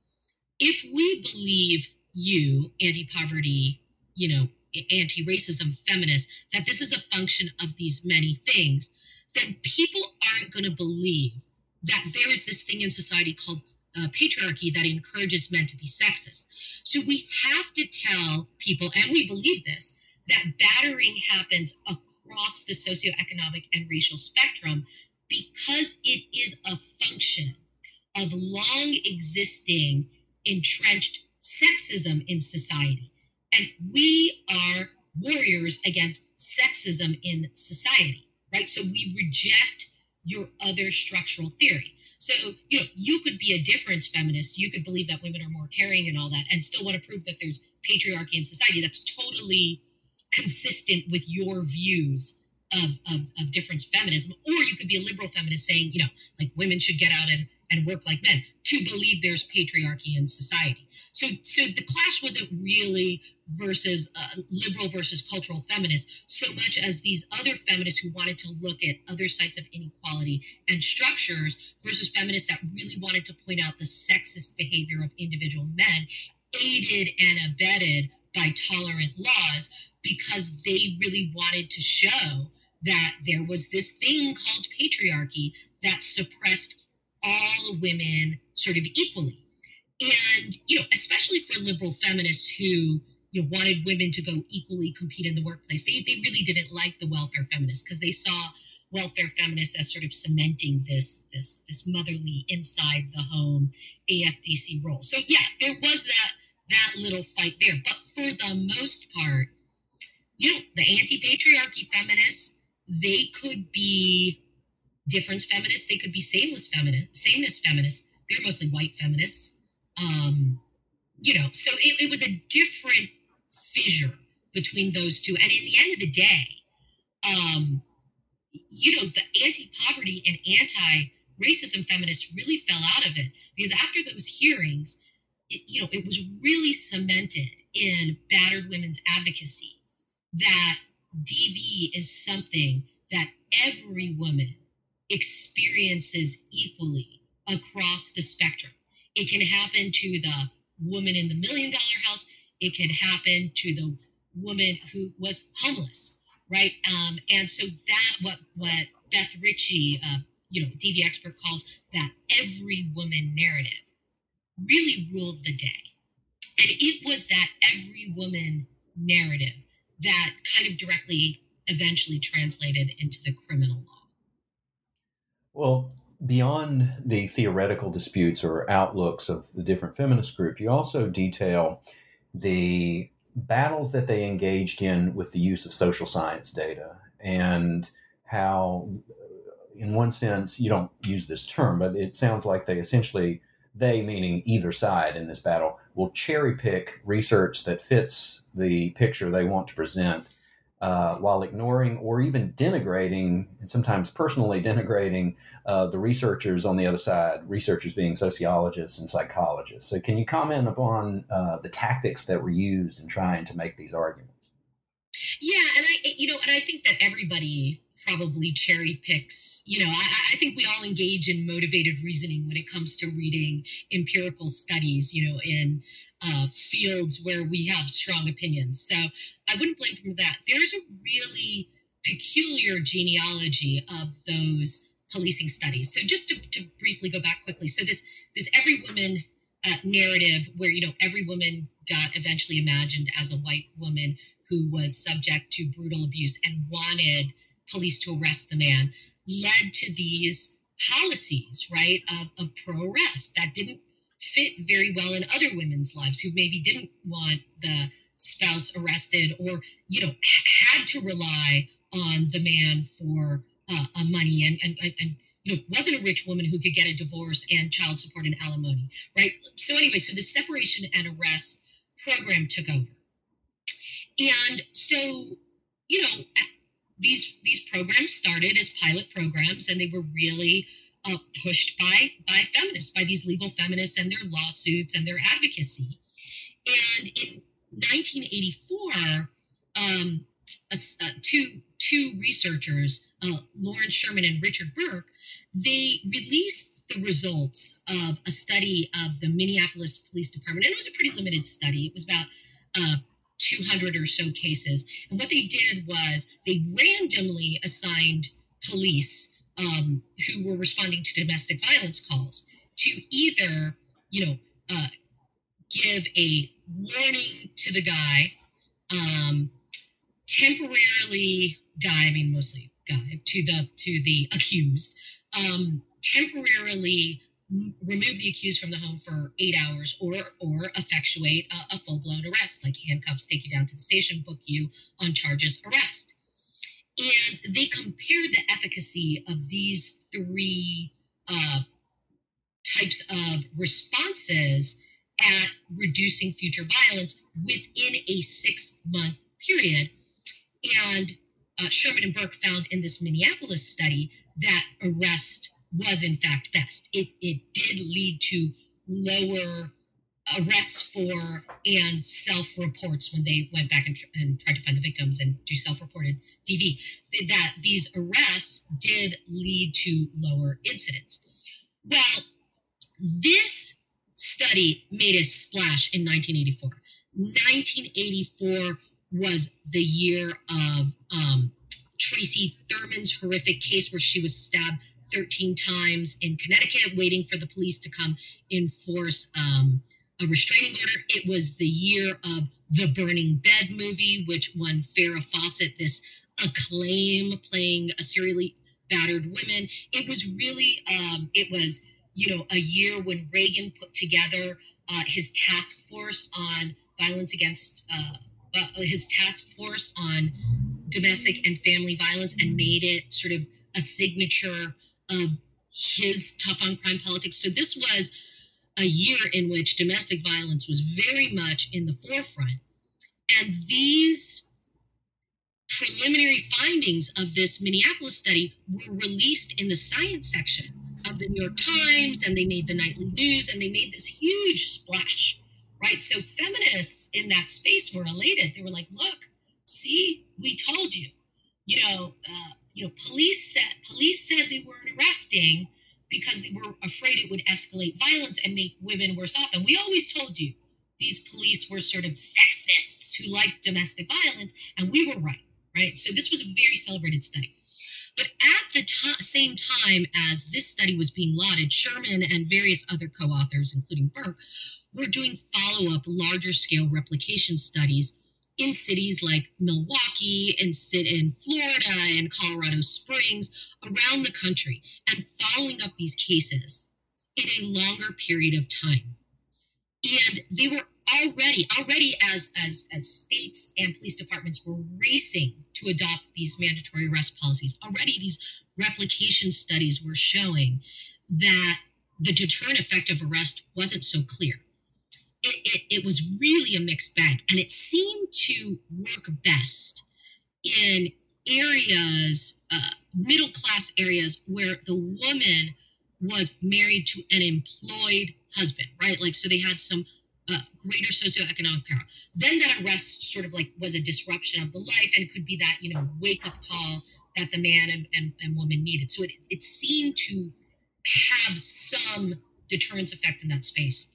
S2: if we believe you, anti poverty, you know, anti racism feminists, that this is a function of these many things, then people aren't going to believe that there is this thing in society called uh, patriarchy that encourages men to be sexist. So we have to tell people, and we believe this, that battering happens across the socioeconomic and racial spectrum because it is a function of long existing entrenched sexism in society. And we are warriors against sexism in society, right? So we reject your other structural theory. So, you know, you could be a difference feminist. You could believe that women are more caring and all that, and still want to prove that there's patriarchy in society. That's totally consistent with your views of, of, of difference feminism, or you could be a liberal feminist saying, you know, like women should get out and, and work like men to believe there's patriarchy in society. So, so the clash wasn't really versus uh, liberal versus cultural feminists so much as these other feminists who wanted to look at other sites of inequality and structures versus feminists that really wanted to point out the sexist behavior of individual men aided and abetted by tolerant laws because they really wanted to show that there was this thing called patriarchy that suppressed all women sort of equally. And, you know, especially for liberal feminists who, you know, wanted women to go equally compete in the workplace, they, they really didn't like the welfare feminists because they saw welfare feminists as sort of cementing this, this, this motherly inside the home AFDC role. So yeah, there was that, that little fight there. But for the most part, you know, the anti-patriarchy feminists, they could be difference feminists, they could be sameness feminists, sameness feminists. They're mostly white feminists. Um, you know, so it, it was a different fissure between those two. And in the end of the day, um, you know, the anti-poverty and anti-racism feminists really fell out of it because after those hearings, it, you know, it was really cemented in battered women's advocacy that DV is something that every woman experiences equally across the spectrum. It can happen to the woman in the million dollar house. It can happen to the woman who was homeless, right? Um, and so that what what Beth Ritchie, uh, you know, DV expert calls that every woman narrative, really ruled the day, and it was that every woman narrative that kind of directly eventually translated into the criminal law.
S1: Well, beyond the theoretical disputes or outlooks of the different feminist groups, you also detail the battles that they engaged in with the use of social science data and how in one sense you don't use this term but it sounds like they essentially they meaning either side in this battle will cherry pick research that fits the picture they want to present uh, while ignoring or even denigrating and sometimes personally denigrating uh, the researchers on the other side, researchers being sociologists and psychologists. So, can you comment upon uh, the tactics that were used in trying to make these arguments?
S2: Yeah, and I, you know, and I think that everybody probably cherry picks. You know, I, I, think we all engage in motivated reasoning when it comes to reading empirical studies. You know, in uh, fields where we have strong opinions. So I wouldn't blame for that. There's a really peculiar genealogy of those policing studies. So just to, to briefly go back quickly, so this this every woman uh, narrative where you know every woman got eventually imagined as a white woman who was subject to brutal abuse and wanted police to arrest the man led to these policies right of, of pro arrest that didn't fit very well in other women's lives who maybe didn't want the spouse arrested or you know had to rely on the man for uh, money and, and and you know wasn't a rich woman who could get a divorce and child support and alimony right? So anyway so the separation and arrest program took over. And so you know these these programs started as pilot programs and they were really uh, pushed by by feminists, by these legal feminists and their lawsuits and their advocacy. And in 1984, um, uh, two two researchers, uh, Lawrence Sherman and Richard Berk, they released the results of a study of the Minneapolis Police Department, and it was a pretty limited study. It was about uh, 200 or so cases. And what they did was they randomly assigned police um, who were responding to domestic violence calls to either, you know, uh, give a warning to the guy, um, temporarily guy, I mean mostly guy, to the to the accused, um, temporarily remove the accused from the home for eight hours or or effectuate a, a full-blown arrest like handcuffs take you down to the station book you on charges arrest and they compared the efficacy of these three uh, types of responses at reducing future violence within a six month period. And uh, Sherman and Berk found in this Minneapolis study that arrest was in fact best. It, it did lead to lower arrests for and self reports when they went back and, and, tried to find the victims and do self reported DV, that these arrests did lead to lower incidents. Well, this study made a splash in 1984. 1984 was the year of um, Tracy Thurman's horrific case where she was stabbed 13 times in Connecticut, waiting for the police to come enforce um, a restraining order. It was the year of the Burning Bed movie, which won Farrah Fawcett this acclaim playing a serially battered women. It was really, um, it was, you know, a year when Reagan put together uh, his task force on violence against, uh, uh, his task force on domestic and family violence and made it sort of a signature of his tough on crime politics. So this was a year in which domestic violence was very much in the forefront. And these preliminary findings of this Minneapolis study were released in the science section of the New York Times, and they made the nightly news, and they made this huge splash, right? So feminists in that space were elated. They were like, "Look, see, we told you." You know, uh, you know, police said police said they weren't arresting because they were afraid it would escalate violence and make women worse off. And we always told you these police were sort of sexists who liked domestic violence, and we were right, right? So this was a very celebrated study. But at the to- same time as this study was being lauded, Sherman and various other co authors, including Berk, were doing follow up, larger scale replication studies in cities like Milwaukee and sit in Florida and Colorado Springs around the country and following up these cases in a longer period of time. And they were already, already as, as, as states and police departments were racing to adopt these mandatory arrest policies, already these replication studies were showing that the deterrent effect of arrest wasn't so clear it, it, it was really a mixed bag. And it seemed to work best in areas, uh, middle class areas, where the woman was married to an employed husband, right? Like, so they had some uh, greater socioeconomic power. Then that arrest sort of like was a disruption of the life and could be that, you know, wake up call that the man and, and, and woman needed. So it, it seemed to have some deterrence effect in that space.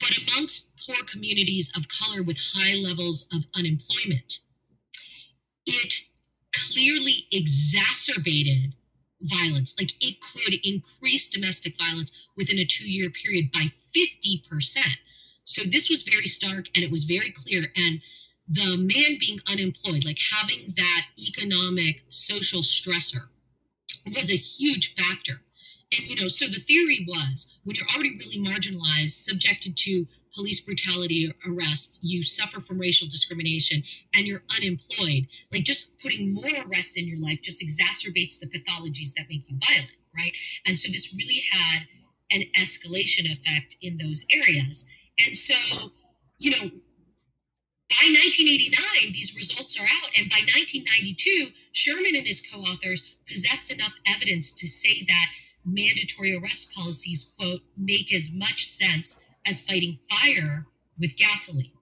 S2: But amongst poor communities of color with high levels of unemployment, it clearly exacerbated violence. Like it could increase domestic violence within a two year period by 50%. So this was very stark and it was very clear. And the man being unemployed, like having that economic social stressor, was a huge factor. And, you know, so the theory was when you're already really marginalized, subjected to police brutality arrests, you suffer from racial discrimination, and you're unemployed, like just putting more arrests in your life just exacerbates the pathologies that make you violent, right? And so this really had an escalation effect in those areas. And so, you know, by 1989, these results are out. And by 1992, Sherman and his co authors possessed enough evidence to say that mandatory arrest policies, quote, make as much sense as fighting fire with gasoline.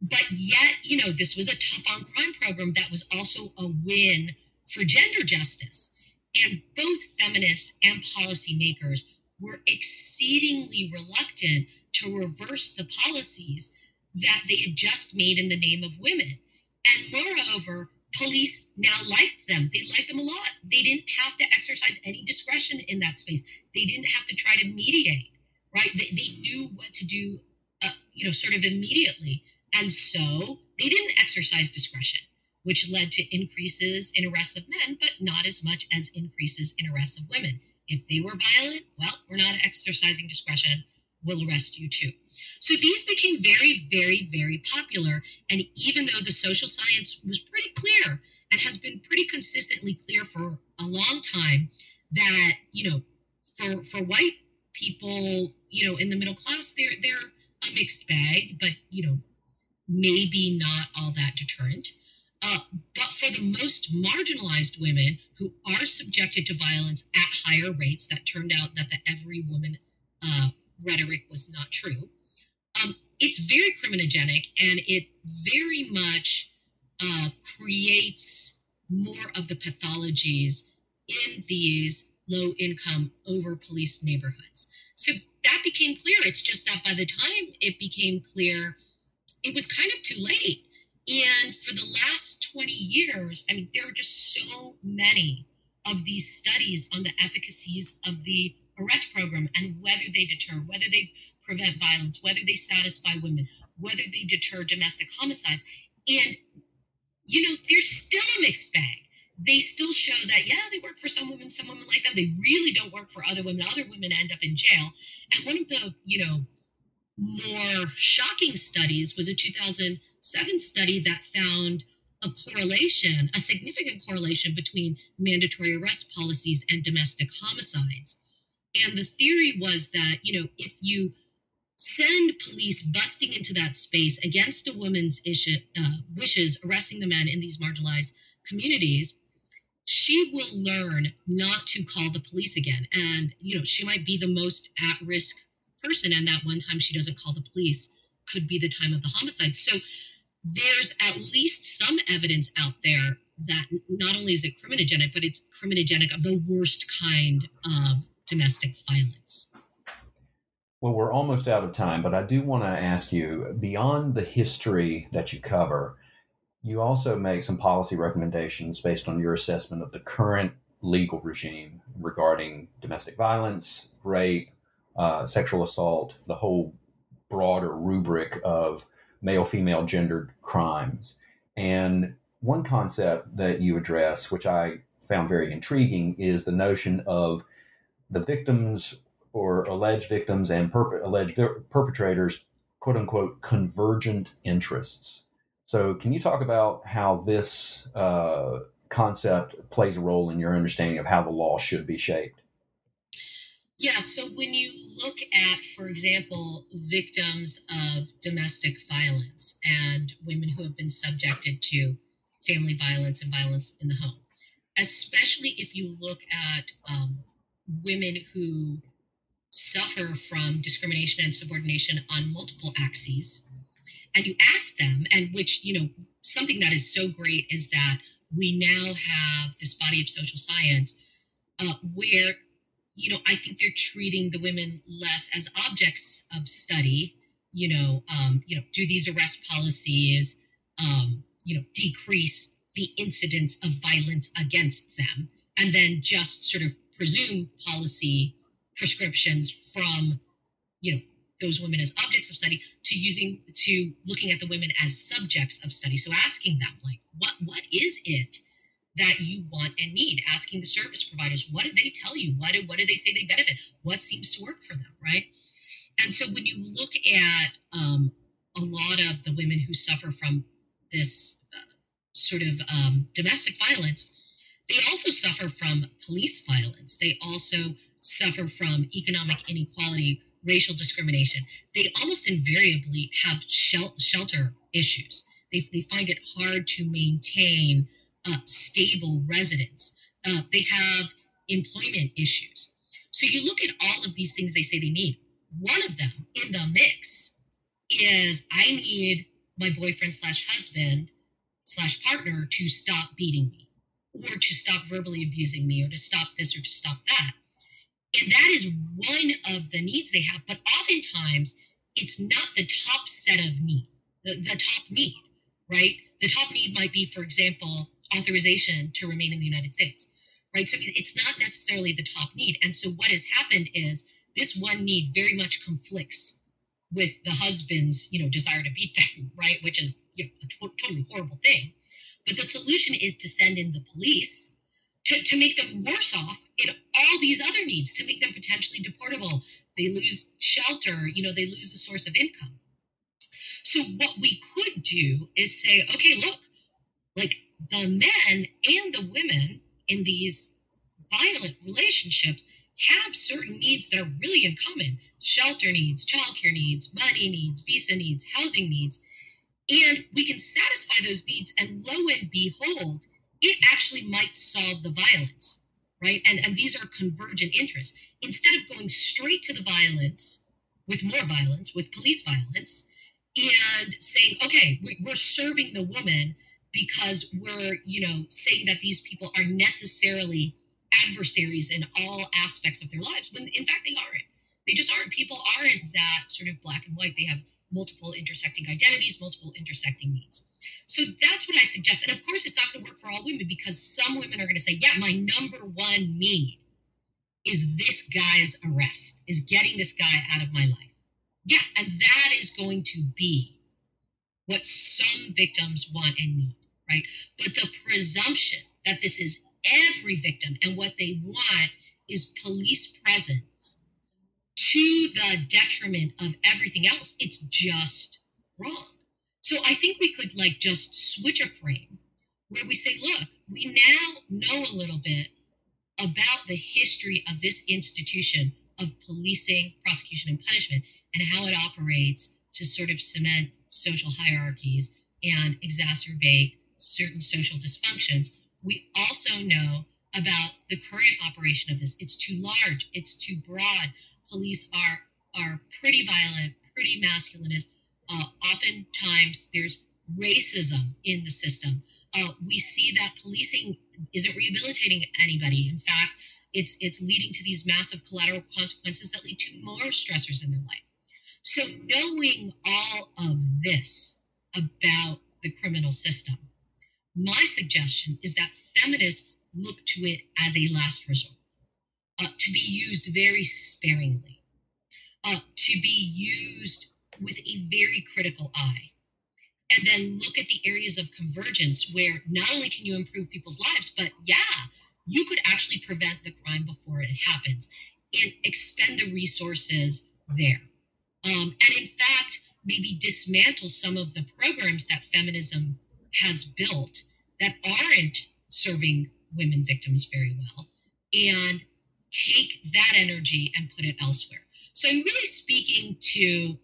S2: But yet, you know, this was a tough on crime program that was also a win for gender justice. And both feminists and policymakers were exceedingly reluctant to reverse the policies that they had just made in the name of women. And moreover, police now liked them. They liked them a lot. They didn't have to exercise any discretion in that space. They didn't have to try to mediate, right? They, they knew what to do, uh, you know, sort of immediately. And so they didn't exercise discretion, which led to increases in arrests of men, but not as much as increases in arrests of women. If they were violent, well, we're not exercising discretion. We'll arrest you too. So these became very, very, very popular. And even though the social science was pretty clear and has been pretty consistently clear for a long time that, you know, for, for white people, you know, in the middle class, they're, they're a mixed bag, but, you know, maybe not all that deterrent. Uh, but for the most marginalized women who are subjected to violence at higher rates, that turned out that the every woman uh, rhetoric was not true. It's very criminogenic and it very much uh, creates more of the pathologies in these low income over policed neighborhoods. So that became clear. It's just that by the time it became clear, it was kind of too late. And for the last 20 years, I mean, there are just so many of these studies on the efficacies of the arrest program and whether they deter, whether they prevent violence, whether they satisfy women, whether they deter domestic homicides. And, you know, there's still a mixed bag. They still show that, yeah, they work for some women, some women like them. They really don't work for other women. Other women end up in jail. And one of the, you know, more shocking studies was a 2007 study that found a correlation, a significant correlation between mandatory arrest policies and domestic homicides. And the theory was that, you know, if you send police busting into that space against a woman's uh, wishes, arresting the men in these marginalized communities, she will learn not to call the police again. And, you know, she might be the most at risk person. And that one time she doesn't call the police could be the time of the homicide. So there's at least some evidence out there that not only is it criminogenic, but it's criminogenic of the worst kind of domestic violence.
S1: Well, we're almost out of time, but I do want to ask you beyond the history that you cover, you also make some policy recommendations based on your assessment of the current legal regime regarding domestic violence, rape, uh, sexual assault, the whole broader rubric of male female gendered crimes. And one concept that you address, which I found very intriguing, is the notion of the victims or alleged victims and perp- alleged perpetrators, quote unquote, convergent interests. So, can you talk about how this uh, concept plays a role in your understanding of how the law should be shaped?
S2: Yeah, so when you look at, for example, victims of domestic violence and women who have been subjected to family violence and violence in the home, especially if you look at um, women who suffer from discrimination and subordination on multiple axes. And you ask them and which you know something that is so great is that we now have this body of social science uh, where you know i think they're treating the women less as objects of study you know um, you know do these arrest policies um, you know decrease the incidence of violence against them and then just sort of presume policy prescriptions from you know those women as objects of study to using to looking at the women as subjects of study. So asking them like what what is it that you want and need? Asking the service providers what did they tell you? What did, what did they say they benefit? What seems to work for them right? And so when you look at um, a lot of the women who suffer from this uh, sort of um, domestic violence they also suffer from police violence. They also suffer from economic inequality racial discrimination, they almost invariably have shel- shelter issues. They, they find it hard to maintain uh, stable residence. Uh, they have employment issues. So you look at all of these things they say they need. One of them in the mix is I need my boyfriend slash husband slash partner to stop beating me or to stop verbally abusing me or to stop this or to stop that. And that is one of the needs they have. But oftentimes, it's not the top set of need, the, the top need, right? The top need might be, for example, authorization to remain in the United States, right? So it's not necessarily the top need. And so what has happened is this one need very much conflicts with the husband's, you know, desire to beat them, right? Which is you know, a to- totally horrible thing. But the solution is to send in the police to, to make them worse off in all these other needs, to make them potentially deportable. They lose shelter, you know, they lose a source of income. So what we could do is say, okay, look, like the men and the women in these violent relationships have certain needs that are really in common shelter needs, childcare needs, money needs, visa needs, housing needs. And we can satisfy those needs, and lo and behold, it actually might solve the violence, right? And, and these are convergent interests. Instead of going straight to the violence with more violence, with police violence, and saying, okay, we're serving the woman because we're, you know, saying that these people are necessarily adversaries in all aspects of their lives, when in fact they aren't. They just aren't. People aren't that sort of black and white. They have multiple intersecting identities, multiple intersecting needs. So that's what I suggest. And of course, it's not going to work for all women because some women are going to say, yeah, my number one need is this guy's arrest, is getting this guy out of my life. Yeah, and that is going to be what some victims want and need, right? But the presumption that this is every victim and what they want is police presence to the detriment of everything else, it's just wrong. So I think we could like just switch a frame where we say, look, we now know a little bit about the history of this institution of policing, prosecution, and punishment, and how it operates to sort of cement social hierarchies and exacerbate certain social dysfunctions. We also know about the current operation of this. It's too large, it's too broad. Police are are pretty violent, pretty masculinist, uh, oftentimes there's racism in the system. Uh, we see that policing isn't rehabilitating anybody. In fact, it's it's leading to these massive collateral consequences that lead to more stressors in their life. So knowing all of this about the criminal system, my suggestion is that feminists look to it as a last resort, uh, to be used very sparingly, uh, to be used with a very critical eye. And then look at the areas of convergence where not only can you improve people's lives, but yeah, you could actually prevent the crime before it happens and expend the resources there. Um, and in fact, maybe dismantle some of the programs that feminism has built that aren't serving women victims very well and take that energy and put it elsewhere. So I'm really speaking to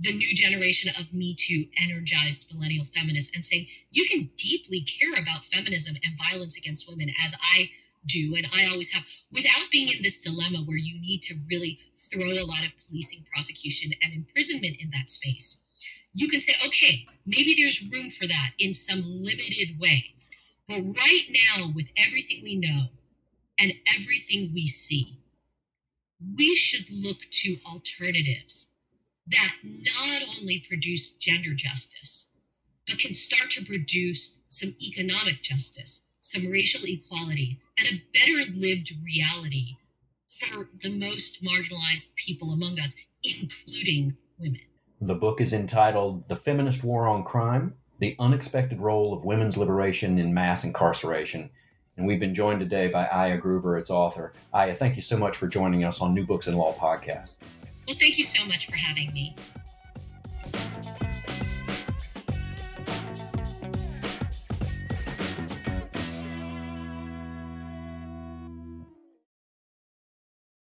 S2: the new generation of Me Too energized millennial feminists and saying, you can deeply care about feminism and violence against women, as I do. And I always have, without being in this dilemma where you need to really throw a lot of policing, prosecution, and imprisonment in that space. You can say, okay, maybe there's room for that in some limited way. But right now, with everything we know and everything we see, we should look to alternatives that not only produce gender justice, but can start to produce some economic justice, some racial equality, and a better lived reality for the most marginalized people among us, including women.
S1: The book is entitled The Feminist War on Crime The Unexpected Role of Women's Liberation in Mass Incarceration. And we've been joined today by Aya Gruber, its author. Aya, thank you so much for joining us on New Books in Law podcast.
S2: Well, thank you so much for having me.